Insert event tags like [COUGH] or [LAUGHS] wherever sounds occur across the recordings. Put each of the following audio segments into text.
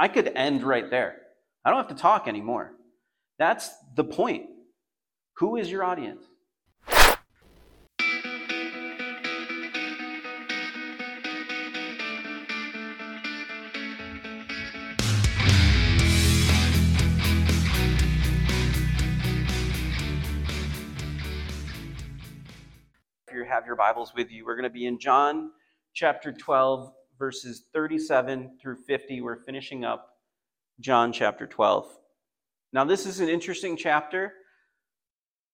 I could end right there. I don't have to talk anymore. That's the point. Who is your audience? If you have your Bibles with you, we're going to be in John chapter 12, verses 37 through 50. We're finishing up John chapter 12. Now, this is an interesting chapter,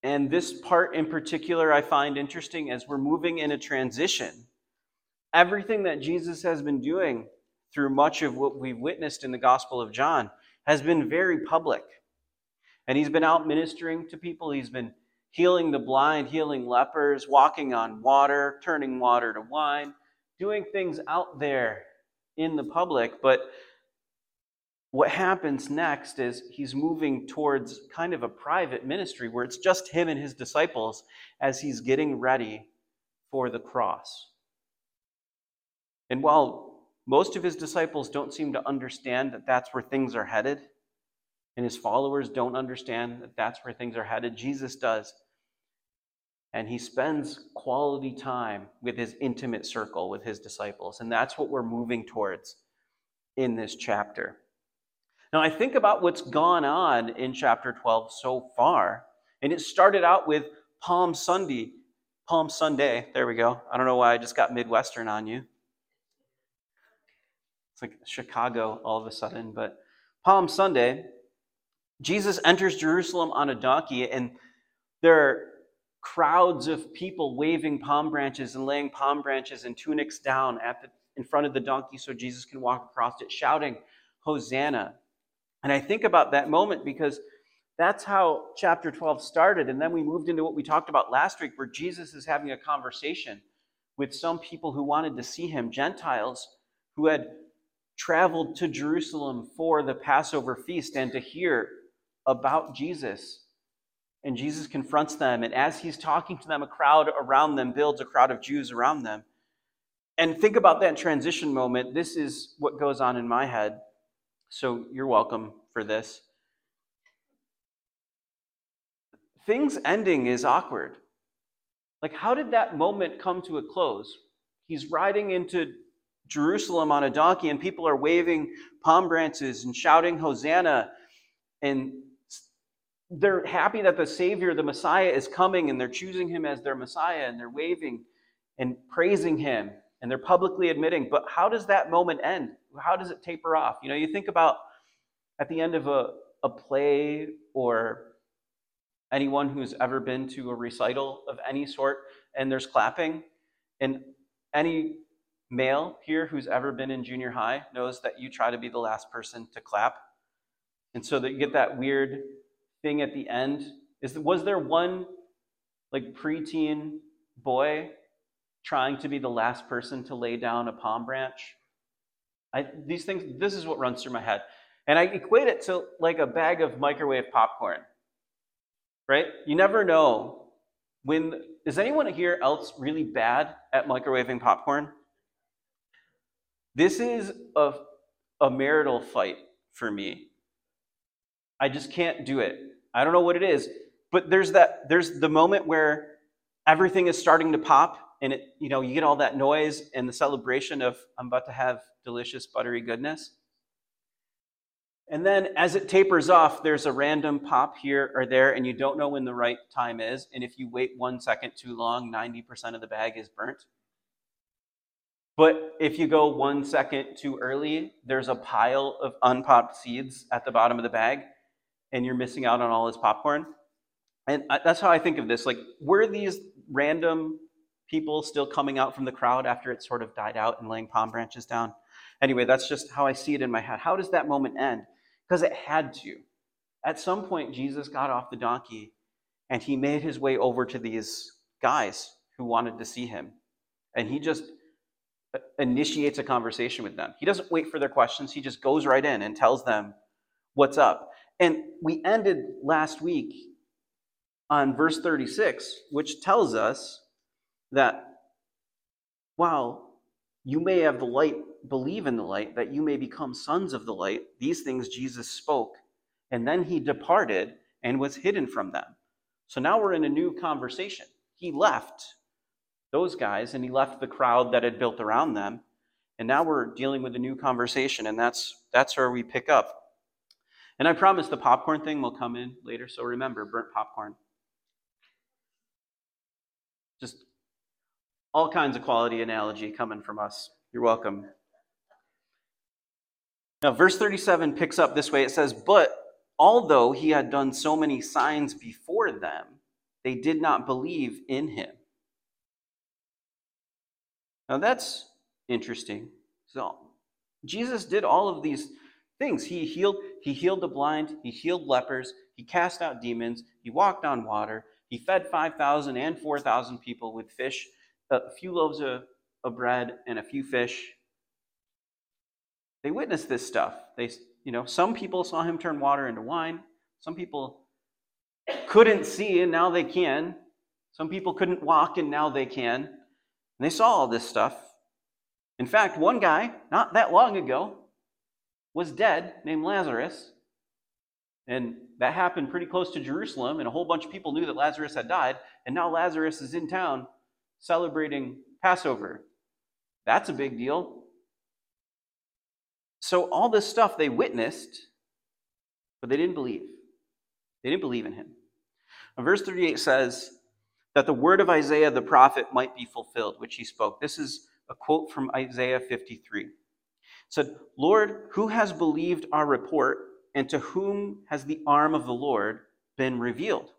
and this part in particular I find interesting as we're moving in a transition. Everything that Jesus has been doing through much of what we've witnessed in the Gospel of John has been very public. And he's been out ministering to people, he's been healing the blind, healing lepers, walking on water, turning water to wine, doing things out there in the public. But what happens next is he's moving towards kind of a private ministry where it's just him and his disciples as he's getting ready for the cross. And while most of his disciples don't seem to understand that that's where things are headed, and his followers don't understand that that's where things are headed, Jesus does and he spends quality time with his intimate circle with his disciples. And that's what we're moving towards in this chapter. Now i think about what's gone on in chapter 12 so far and it started out with palm sunday palm sunday. There we go. I don't know why i just got midwestern on you. It's like chicago all of a sudden but palm sunday jesus enters jerusalem on a donkey and there crowds of people waving palm branches and laying palm branches and tunics down at the, in front of the donkey so Jesus can walk across it, shouting, Hosanna. And I think about that moment because that's how chapter 12 started. And then we moved into what we talked about last week, where Jesus is having a conversation with some people who wanted to see him, Gentiles who had traveled to Jerusalem for the Passover feast and to hear about Jesus. And Jesus confronts them. And as he's talking to them, a crowd around them builds a crowd of Jews around them. And think about that transition moment. This is what goes on in my head. So you're welcome for this. Things ending is awkward. Like, how did that moment come to a close? He's riding into Jerusalem on a donkey, and people are waving palm branches and shouting, Hosanna. And they're happy that the Savior, the Messiah, is coming and they're choosing him as their Messiah and they're waving and praising him and they're publicly admitting. But how does that moment end? How does it taper off? You know, you think about at the end of a, a play or anyone who's ever been to a recital of any sort and there's clapping, and any male here who's ever been in junior high knows that you try to be the last person to clap. And so that you get that weird thing at the end is was there one like preteen boy trying to be the last person to lay down a palm branch? I, these things, this is what runs through my head. And I equate it to like a bag of microwave popcorn, right? You never know when, is anyone here else really bad at microwaving popcorn? This is a, a marital fight for me. I just can't do it. I don't know what it is, but there's that there's the moment where everything is starting to pop and it you know you get all that noise and the celebration of I'm about to have delicious buttery goodness. And then as it tapers off, there's a random pop here or there, and you don't know when the right time is. And if you wait one second too long, 90% of the bag is burnt. But if you go one second too early, there's a pile of unpopped seeds at the bottom of the bag and you're missing out on all his popcorn. And that's how I think of this. Like, were these random people still coming out from the crowd after it sort of died out and laying palm branches down? Anyway, that's just how I see it in my head. How does that moment end? Because it had to. At some point, Jesus got off the donkey and he made his way over to these guys who wanted to see him. And he just uh, initiates a conversation with them. He doesn't wait for their questions, he just goes right in and tells them what's up. And we ended last week on verse 36, which tells us that while you may have the light believe in the light, that you may become sons of the light. These things Jesus spoke, and then he departed and was hidden from them. So now we're in a new conversation. He left those guys and he left the crowd that had built around them. And now we're dealing with a new conversation, and that's that's where we pick up. And I promise the popcorn thing will come in later, so remember burnt popcorn. Just all kinds of quality analogy coming from us. You're welcome. Now, verse 37 picks up this way it says, But although he had done so many signs before them, they did not believe in him. Now, that's interesting. So, Jesus did all of these things. He healed, he healed the blind, he healed lepers, he cast out demons, he walked on water, he fed 5,000 and 4,000 people with fish, a few loaves of, of bread and a few fish. They witnessed this stuff. They, you know, some people saw him turn water into wine. Some people couldn't see and now they can. Some people couldn't walk and now they can. And they saw all this stuff. In fact, one guy, not that long ago, was dead named Lazarus. And that happened pretty close to Jerusalem, and a whole bunch of people knew that Lazarus had died. And now Lazarus is in town celebrating Passover. That's a big deal. So, all this stuff they witnessed, but they didn't believe. They didn't believe in him. And verse 38 says that the word of Isaiah the prophet might be fulfilled, which he spoke. This is a quote from Isaiah 53 said, Lord, who has believed our report, and to whom has the arm of the Lord been revealed?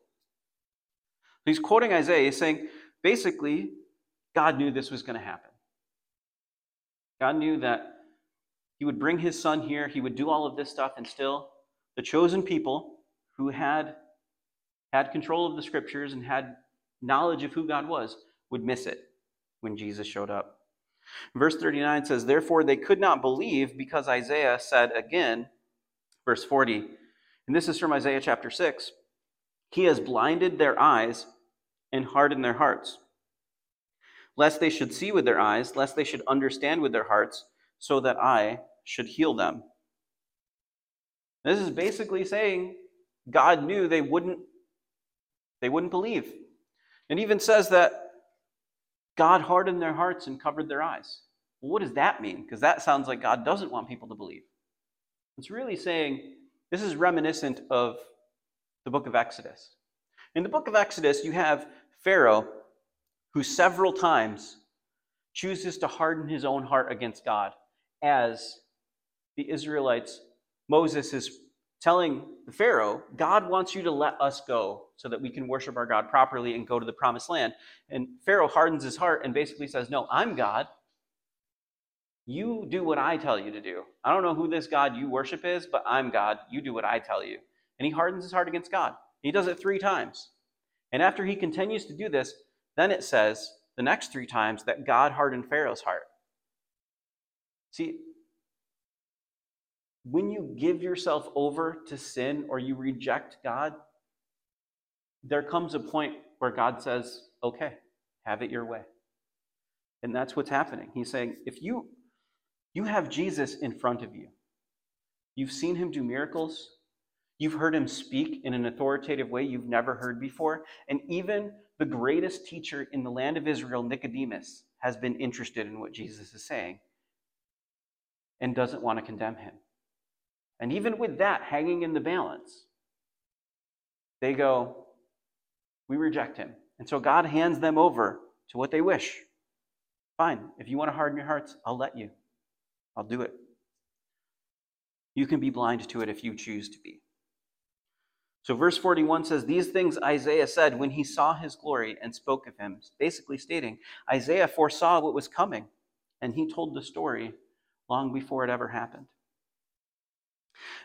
He's quoting Isaiah, saying, basically, God knew this was going to happen. God knew that he would bring his son here, he would do all of this stuff, and still the chosen people who had had control of the scriptures and had knowledge of who God was would miss it when Jesus showed up. Verse 39 says, Therefore they could not believe because Isaiah said again, verse 40, and this is from Isaiah chapter 6 He has blinded their eyes and hardened their hearts, lest they should see with their eyes, lest they should understand with their hearts, so that I should heal them. This is basically saying God knew they wouldn't they wouldn't believe. And even says that God hardened their hearts and covered their eyes. Well, what does that mean? Because that sounds like God doesn't want people to believe. It's really saying this is reminiscent of the book of Exodus. In the book of Exodus, you have Pharaoh who several times chooses to harden his own heart against God as the Israelites, Moses is telling the Pharaoh, God wants you to let us go so that we can worship our God properly and go to the promised land. And Pharaoh hardens his heart and basically says, No, I'm God. You do what I tell you to do. I don't know who this God you worship is, but I'm God. You do what I tell you. And he hardens his heart against God. He does it three times. And after he continues to do this, then it says the next three times that God hardened Pharaoh's heart. See, when you give yourself over to sin or you reject God, there comes a point where God says, okay, have it your way. And that's what's happening. He's saying, if you you have Jesus in front of you, you've seen him do miracles, you've heard him speak in an authoritative way you've never heard before, and even the greatest teacher in the land of Israel, Nicodemus, has been interested in what Jesus is saying and doesn't want to condemn him. And even with that hanging in the balance, they go, We reject him. And so God hands them over to what they wish. Fine. If you want to harden your hearts, I'll let you. I'll do it. You can be blind to it if you choose to be. So, verse 41 says, These things Isaiah said when he saw his glory and spoke of him, basically stating Isaiah foresaw what was coming, and he told the story long before it ever happened.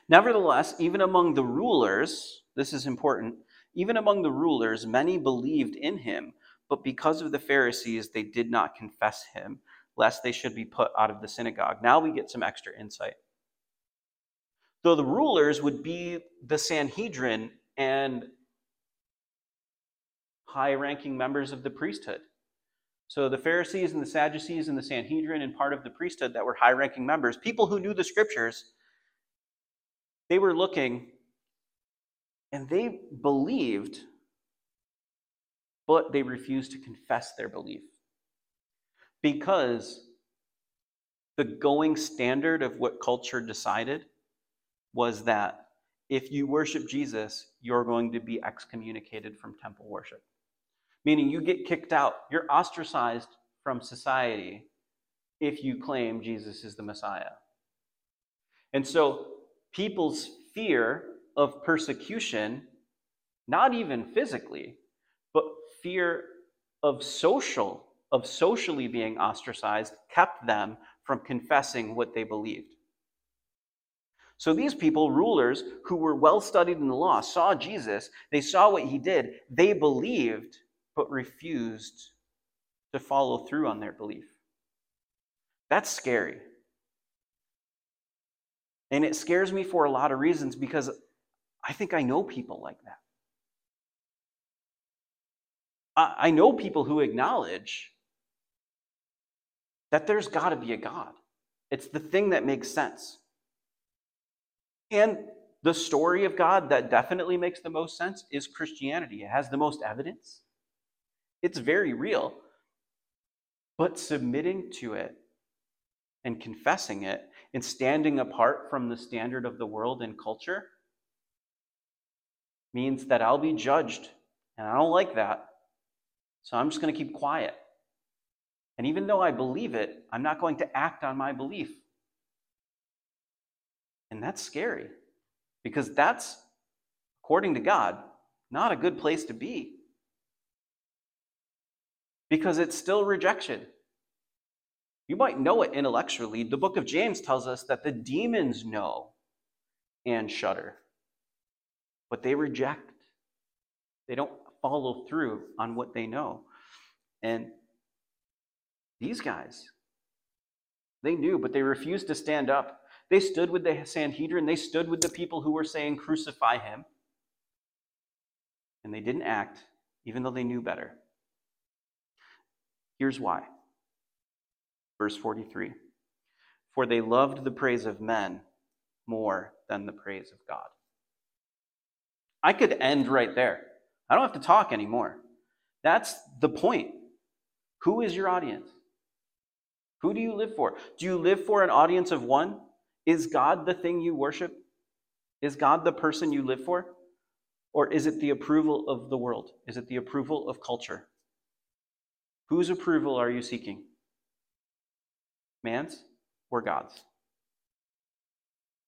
Nevertheless, even among the rulers, this is important, even among the rulers, many believed in him, but because of the Pharisees, they did not confess him, lest they should be put out of the synagogue. Now we get some extra insight. Though the rulers would be the Sanhedrin and high ranking members of the priesthood. So the Pharisees and the Sadducees and the Sanhedrin and part of the priesthood that were high ranking members, people who knew the scriptures, they were looking and they believed, but they refused to confess their belief. Because the going standard of what culture decided was that if you worship Jesus, you're going to be excommunicated from temple worship meaning you get kicked out, you're ostracized from society if you claim Jesus is the Messiah. And so people's fear of persecution, not even physically, but fear of social, of socially being ostracized, kept them from confessing what they believed. So these people, rulers who were well studied in the law, saw Jesus, they saw what he did, they believed, but refused to follow through on their belief. That's scary. And it scares me for a lot of reasons because I think I know people like that. I know people who acknowledge that there's got to be a God. It's the thing that makes sense. And the story of God that definitely makes the most sense is Christianity. It has the most evidence, it's very real. But submitting to it and confessing it and standing apart from the standard of the world and culture means that I'll be judged. And I don't like that. So I'm just going to keep quiet. And even though I believe it, I'm not going to act on my belief. And that's scary because that's, according to God, not a good place to be because it's still rejection. You might know it intellectually. The book of James tells us that the demons know and shudder, but they reject. They don't follow through on what they know. And these guys, they knew, but they refused to stand up. They stood with the Sanhedrin, they stood with the people who were saying, Crucify him. And they didn't act, even though they knew better. Here's why. Verse 43 For they loved the praise of men more than the praise of God. I could end right there. I don't have to talk anymore. That's the point. Who is your audience? Who do you live for? Do you live for an audience of one? Is God the thing you worship? Is God the person you live for? Or is it the approval of the world? Is it the approval of culture? Whose approval are you seeking? Man's or God's?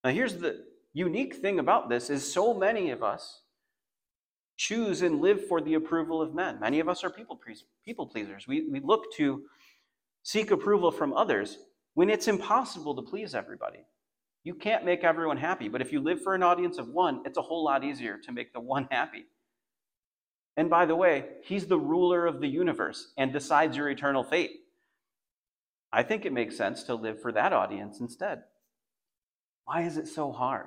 Now here's the unique thing about this is so many of us choose and live for the approval of men. Many of us are people, people pleasers. We, we look to seek approval from others when it's impossible to please everybody. You can't make everyone happy, but if you live for an audience of one, it's a whole lot easier to make the one happy. And by the way, he's the ruler of the universe and decides your eternal fate. I think it makes sense to live for that audience instead. Why is it so hard?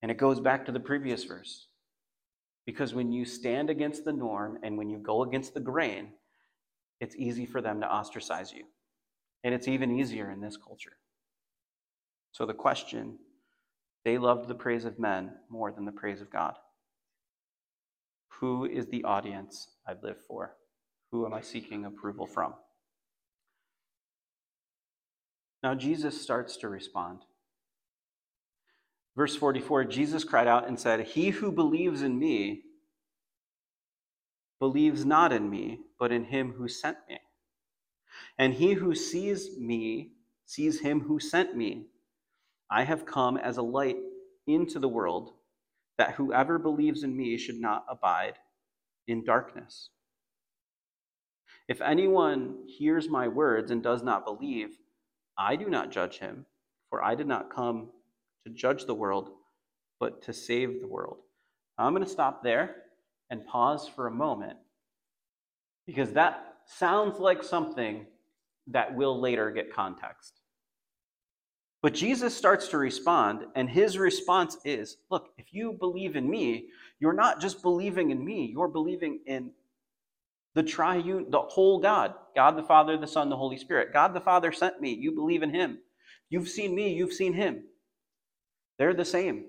And it goes back to the previous verse. Because when you stand against the norm and when you go against the grain, it's easy for them to ostracize you. And it's even easier in this culture. So the question they loved the praise of men more than the praise of God. Who is the audience I live for? Who am I seeking approval from? Now, Jesus starts to respond. Verse 44 Jesus cried out and said, He who believes in me believes not in me, but in him who sent me. And he who sees me sees him who sent me. I have come as a light into the world, that whoever believes in me should not abide in darkness. If anyone hears my words and does not believe, I do not judge him, for I did not come to judge the world, but to save the world. I'm going to stop there and pause for a moment because that sounds like something that will later get context. But Jesus starts to respond, and his response is Look, if you believe in me, you're not just believing in me, you're believing in the triune, the whole God God the Father, the Son, the Holy Spirit. God the Father sent me. You believe in him. You've seen me, you've seen him. They're the same.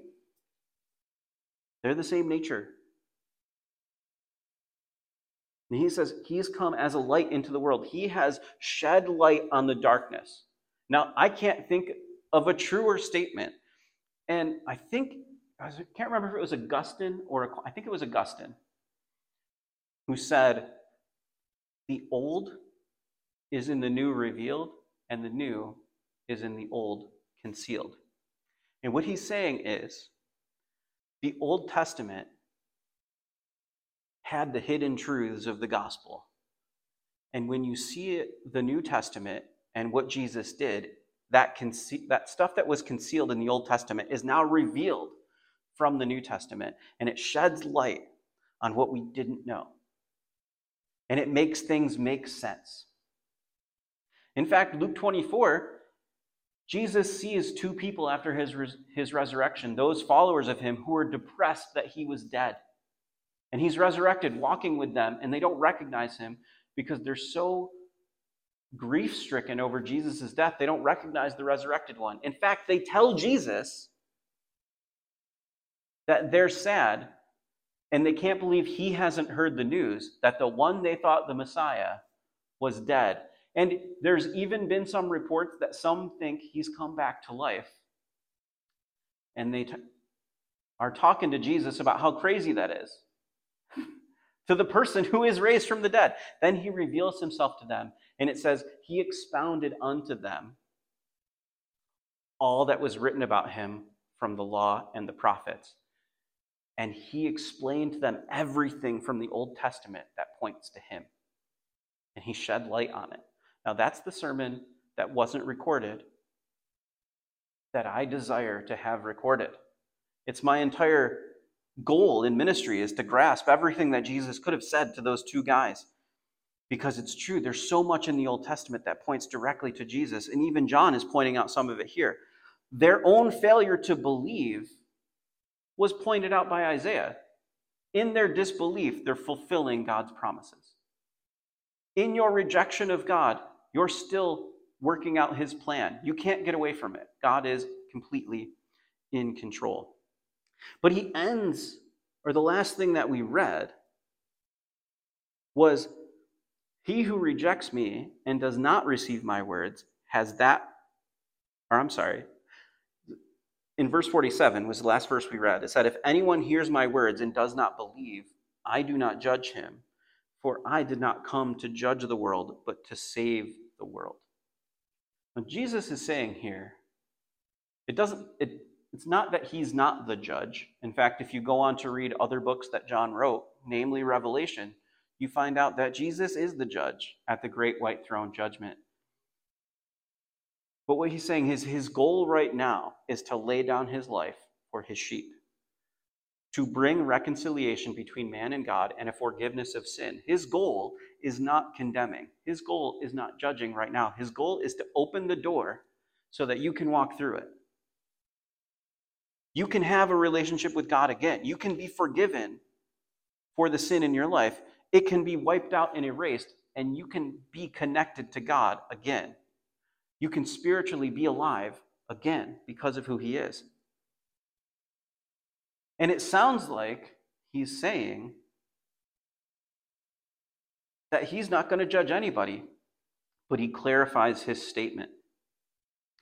They're the same nature. And he says, He's come as a light into the world. He has shed light on the darkness. Now, I can't think of a truer statement. And I think, I can't remember if it was Augustine or I think it was Augustine who said, The old is in the new revealed, and the new is in the old concealed. And what he's saying is, the Old Testament had the hidden truths of the gospel. And when you see it, the New Testament and what Jesus did, that, conce- that stuff that was concealed in the Old Testament is now revealed from the New Testament. And it sheds light on what we didn't know. And it makes things make sense. In fact, Luke 24, Jesus sees two people after his, res- his resurrection, those followers of him who were depressed that he was dead. And he's resurrected, walking with them, and they don't recognize him because they're so grief stricken over Jesus' death, they don't recognize the resurrected one. In fact, they tell Jesus that they're sad and they can't believe he hasn't heard the news that the one they thought the Messiah was dead. And there's even been some reports that some think he's come back to life. And they t- are talking to Jesus about how crazy that is [LAUGHS] to the person who is raised from the dead. Then he reveals himself to them, and it says, He expounded unto them all that was written about him from the law and the prophets. And he explained to them everything from the Old Testament that points to him. And he shed light on it. Now, that's the sermon that wasn't recorded that I desire to have recorded. It's my entire goal in ministry is to grasp everything that Jesus could have said to those two guys. Because it's true, there's so much in the Old Testament that points directly to Jesus. And even John is pointing out some of it here. Their own failure to believe was pointed out by Isaiah. In their disbelief, they're fulfilling God's promises. In your rejection of God, you're still working out his plan. You can't get away from it. God is completely in control. But he ends, or the last thing that we read was He who rejects me and does not receive my words has that, or I'm sorry, in verse 47 was the last verse we read. It said, If anyone hears my words and does not believe, I do not judge him, for I did not come to judge the world, but to save the world. What Jesus is saying here, it doesn't, it it's not that he's not the judge. In fact, if you go on to read other books that John wrote, namely Revelation, you find out that Jesus is the judge at the great white throne judgment. But what he's saying is his goal right now is to lay down his life for his sheep, to bring reconciliation between man and God and a forgiveness of sin. His goal is not condemning, his goal is not judging right now. His goal is to open the door so that you can walk through it you can have a relationship with God again. You can be forgiven for the sin in your life. It can be wiped out and erased, and you can be connected to God again. You can spiritually be alive again because of who He is. And it sounds like He's saying that He's not going to judge anybody, but He clarifies His statement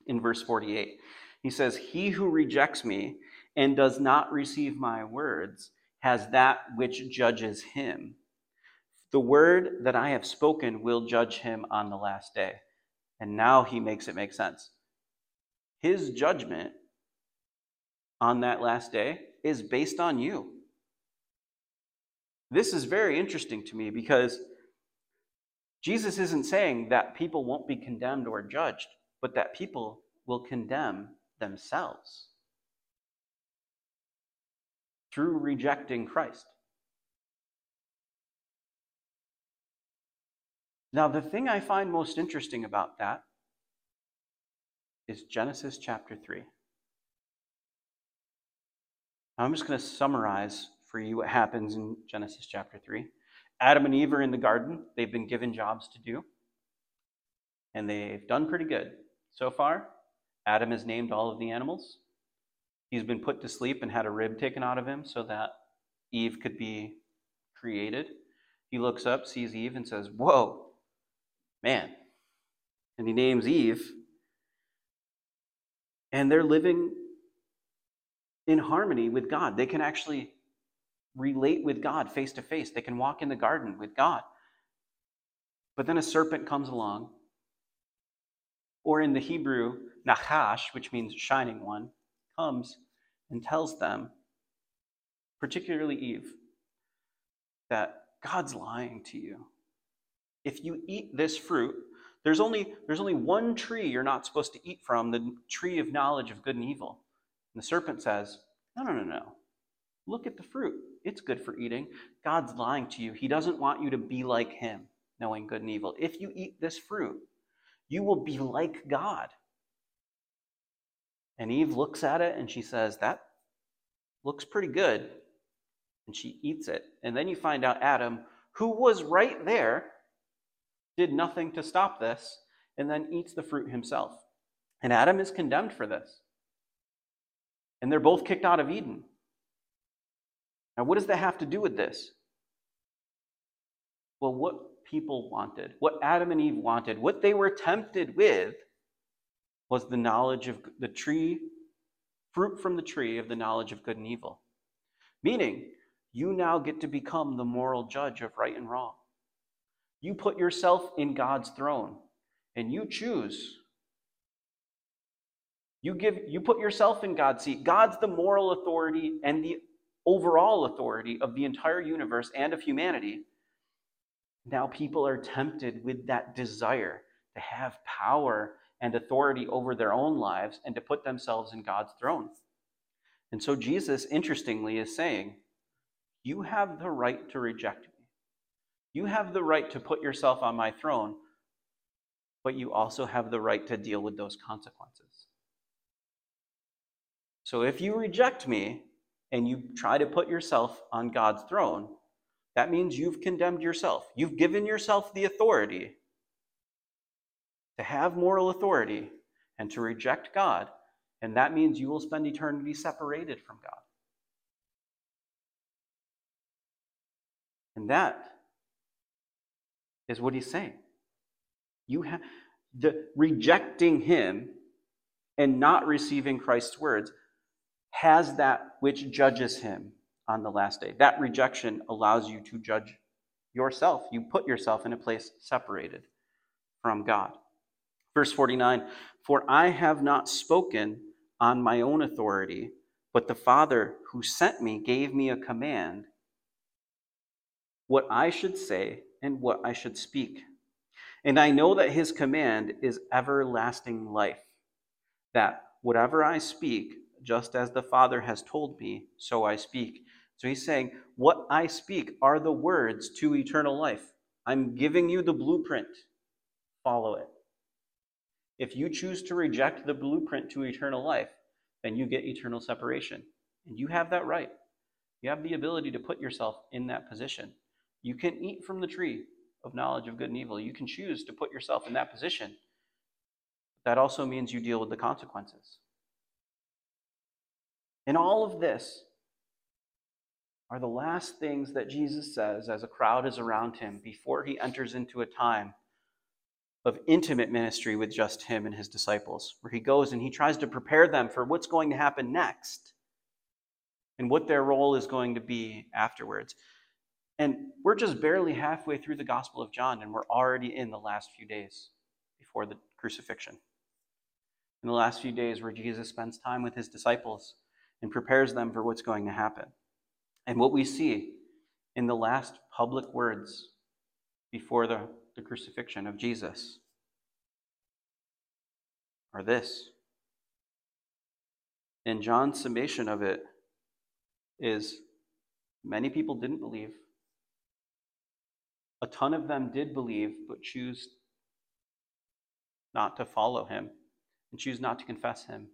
in verse 48. He says, He who rejects me and does not receive my words has that which judges him. The word that I have spoken will judge him on the last day. And now he makes it make sense. His judgment on that last day is based on you. This is very interesting to me because Jesus isn't saying that people won't be condemned or judged, but that people will condemn themselves through rejecting Christ. Now, the thing I find most interesting about that is Genesis chapter 3. I'm just going to summarize for you what happens in Genesis chapter 3. Adam and Eve are in the garden. They've been given jobs to do, and they've done pretty good so far. Adam has named all of the animals. He's been put to sleep and had a rib taken out of him so that Eve could be created. He looks up, sees Eve, and says, Whoa, man. And he names Eve. And they're living in harmony with God. They can actually relate with God face to face, they can walk in the garden with God. But then a serpent comes along, or in the Hebrew, Nachash, which means shining one, comes and tells them, particularly Eve, that God's lying to you. If you eat this fruit, there's only, there's only one tree you're not supposed to eat from, the tree of knowledge of good and evil. And the serpent says, No, no, no, no. Look at the fruit. It's good for eating. God's lying to you. He doesn't want you to be like him, knowing good and evil. If you eat this fruit, you will be like God. And Eve looks at it and she says, That looks pretty good. And she eats it. And then you find out Adam, who was right there, did nothing to stop this, and then eats the fruit himself. And Adam is condemned for this. And they're both kicked out of Eden. Now, what does that have to do with this? Well, what people wanted, what Adam and Eve wanted, what they were tempted with was the knowledge of the tree, fruit from the tree of the knowledge of good and evil. Meaning, you now get to become the moral judge of right and wrong. You put yourself in God's throne and you choose. You give you put yourself in God's seat. God's the moral authority and the overall authority of the entire universe and of humanity. Now people are tempted with that desire to have power and authority over their own lives and to put themselves in God's throne. And so Jesus, interestingly, is saying, You have the right to reject. You have the right to put yourself on my throne, but you also have the right to deal with those consequences. So if you reject me and you try to put yourself on God's throne, that means you've condemned yourself. You've given yourself the authority to have moral authority and to reject God, and that means you will spend eternity separated from God. And that is what he's saying. You have the rejecting him and not receiving Christ's words has that which judges him on the last day. That rejection allows you to judge yourself. You put yourself in a place separated from God. Verse 49 For I have not spoken on my own authority, but the Father who sent me gave me a command what I should say and what I should speak. And I know that his command is everlasting life, that whatever I speak, just as the Father has told me, so I speak. So he's saying, What I speak are the words to eternal life. I'm giving you the blueprint. Follow it. If you choose to reject the blueprint to eternal life, then you get eternal separation. And you have that right. You have the ability to put yourself in that position. You can eat from the tree of knowledge of good and evil. You can choose to put yourself in that position. That also means you deal with the consequences. And all of this are the last things that Jesus says as a crowd is around him before he enters into a time of intimate ministry with just him and his disciples, where he goes and he tries to prepare them for what's going to happen next and what their role is going to be afterwards. And we're just barely halfway through the Gospel of John, and we're already in the last few days before the crucifixion. In the last few days, where Jesus spends time with his disciples and prepares them for what's going to happen. And what we see in the last public words before the the crucifixion of Jesus are this. And John's summation of it is many people didn't believe. A ton of them did believe, but choose not to follow him and choose not to confess him.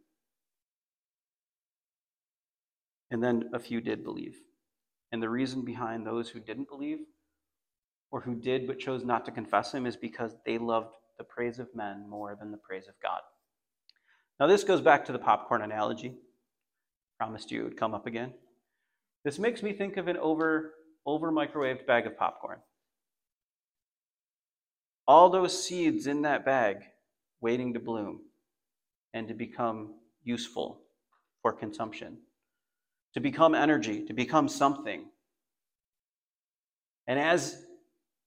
And then a few did believe. And the reason behind those who didn't believe or who did but chose not to confess him is because they loved the praise of men more than the praise of God. Now, this goes back to the popcorn analogy. Promised you it would come up again. This makes me think of an over, over microwaved bag of popcorn. All those seeds in that bag waiting to bloom and to become useful for consumption, to become energy, to become something. And as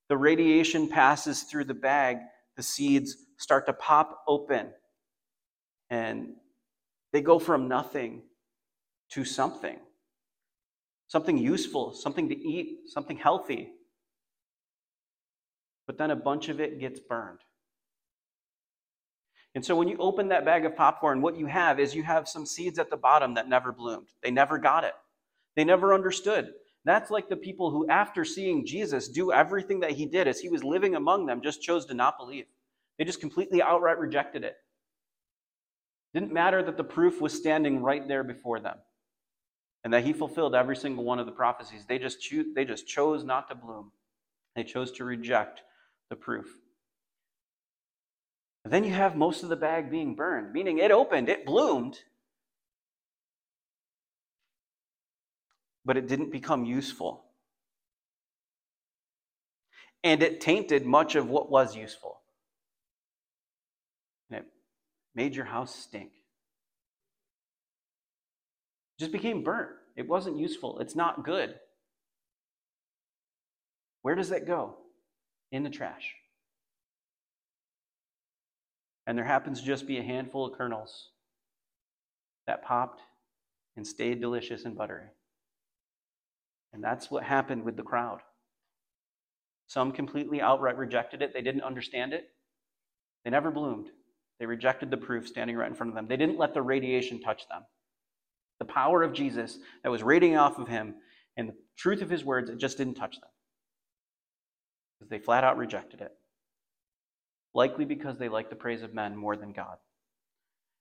the radiation passes through the bag, the seeds start to pop open and they go from nothing to something something useful, something to eat, something healthy. But then a bunch of it gets burned. And so when you open that bag of popcorn, what you have is you have some seeds at the bottom that never bloomed. They never got it, they never understood. That's like the people who, after seeing Jesus do everything that he did as he was living among them, just chose to not believe. They just completely outright rejected it. Didn't matter that the proof was standing right there before them and that he fulfilled every single one of the prophecies. They just, cho- they just chose not to bloom, they chose to reject the proof. then you have most of the bag being burned, meaning it opened, it bloomed, but it didn't become useful. And it tainted much of what was useful. And it made your house stink. It just became burnt. It wasn't useful. It's not good. Where does that go? In the trash. And there happens to just be a handful of kernels that popped and stayed delicious and buttery. And that's what happened with the crowd. Some completely outright rejected it. They didn't understand it. They never bloomed. They rejected the proof standing right in front of them. They didn't let the radiation touch them. The power of Jesus that was radiating off of him and the truth of his words, it just didn't touch them. Because they flat out rejected it. Likely because they liked the praise of men more than God.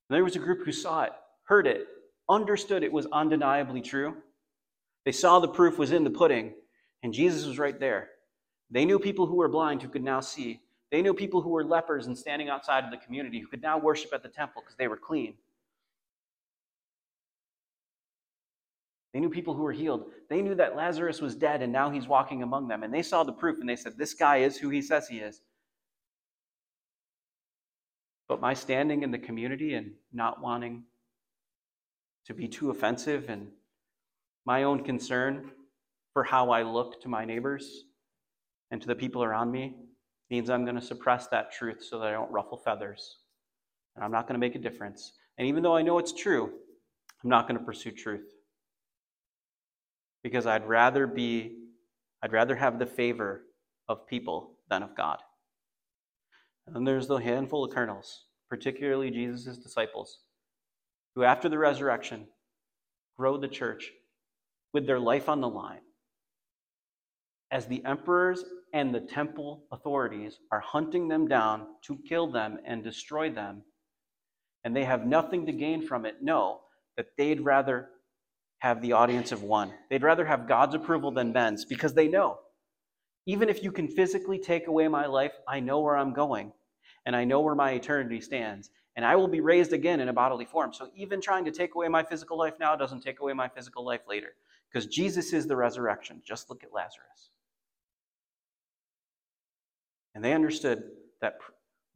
And there was a group who saw it, heard it, understood it was undeniably true, they saw the proof was in the pudding, and Jesus was right there. They knew people who were blind who could now see. They knew people who were lepers and standing outside of the community who could now worship at the temple because they were clean. They knew people who were healed. They knew that Lazarus was dead and now he's walking among them. And they saw the proof and they said, This guy is who he says he is. But my standing in the community and not wanting to be too offensive and my own concern for how I look to my neighbors and to the people around me means I'm going to suppress that truth so that I don't ruffle feathers. And I'm not going to make a difference. And even though I know it's true, I'm not going to pursue truth. Because I'd rather be, I'd rather have the favor of people than of God. And there's the handful of kernels, particularly Jesus' disciples, who after the resurrection grow the church with their life on the line. As the emperors and the temple authorities are hunting them down to kill them and destroy them, and they have nothing to gain from it, know that they'd rather have the audience of one. They'd rather have God's approval than men's because they know even if you can physically take away my life, I know where I'm going and I know where my eternity stands. And I will be raised again in a bodily form. So even trying to take away my physical life now doesn't take away my physical life later because Jesus is the resurrection. Just look at Lazarus. And they understood that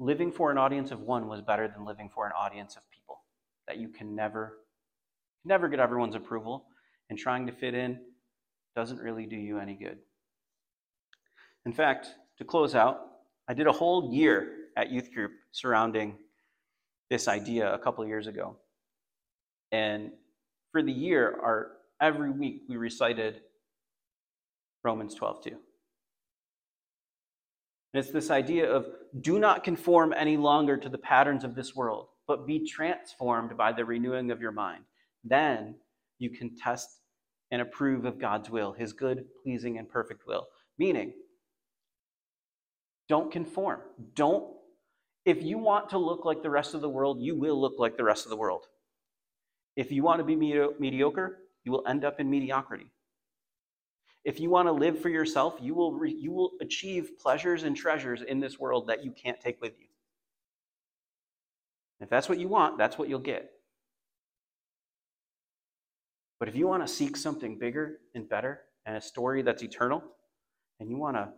living for an audience of one was better than living for an audience of people. That you can never, never get everyone's approval, and trying to fit in doesn't really do you any good. In fact, to close out, I did a whole year at youth group surrounding this idea a couple years ago. And for the year, our every week we recited Romans 12 2. And it's this idea of do not conform any longer to the patterns of this world, but be transformed by the renewing of your mind. Then you can test and approve of God's will, his good, pleasing, and perfect will. Meaning, don't conform. Don't, if you want to look like the rest of the world, you will look like the rest of the world. If you want to be mediocre, you will end up in mediocrity. If you want to live for yourself, you will, re- you will achieve pleasures and treasures in this world that you can't take with you. If that's what you want, that's what you'll get. But if you want to seek something bigger and better and a story that's eternal, and you want to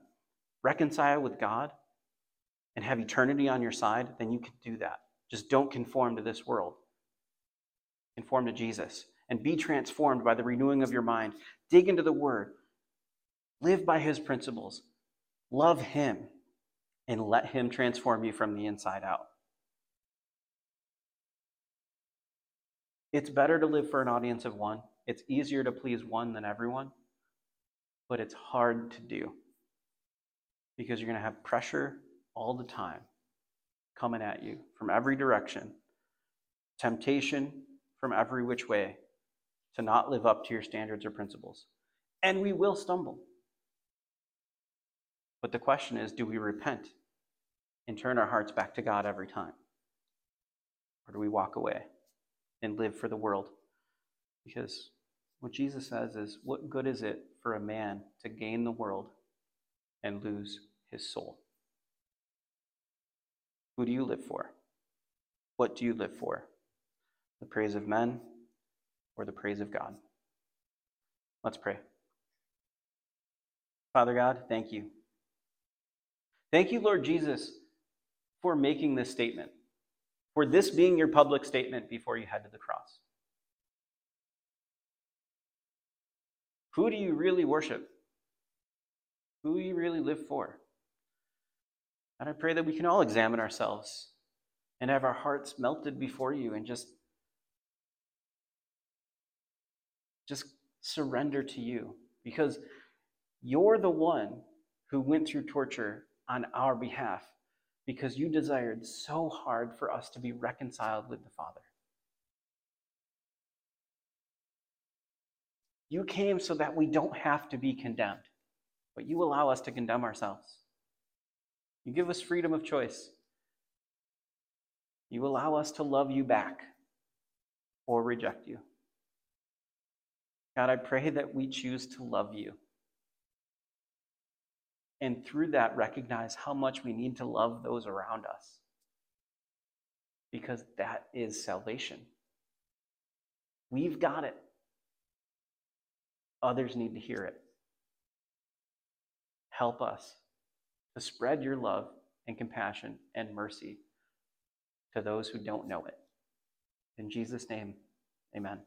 reconcile with God and have eternity on your side, then you can do that. Just don't conform to this world. Conform to Jesus and be transformed by the renewing of your mind. Dig into the Word. Live by His principles. Love Him and let Him transform you from the inside out. It's better to live for an audience of one. It's easier to please one than everyone, but it's hard to do because you're going to have pressure all the time coming at you from every direction, temptation from every which way to not live up to your standards or principles. And we will stumble. But the question is do we repent and turn our hearts back to God every time? Or do we walk away? And live for the world. Because what Jesus says is, what good is it for a man to gain the world and lose his soul? Who do you live for? What do you live for? The praise of men or the praise of God? Let's pray. Father God, thank you. Thank you, Lord Jesus, for making this statement for this being your public statement before you head to the cross? Who do you really worship? Who do you really live for? And I pray that we can all examine ourselves and have our hearts melted before you and just just surrender to you because you're the one who went through torture on our behalf because you desired so hard for us to be reconciled with the Father. You came so that we don't have to be condemned, but you allow us to condemn ourselves. You give us freedom of choice. You allow us to love you back or reject you. God, I pray that we choose to love you and through that recognize how much we need to love those around us. Because that is salvation. We've got it. Others need to hear it. Help us to spread your love and compassion and mercy to those who don't know it. In Jesus' name, amen.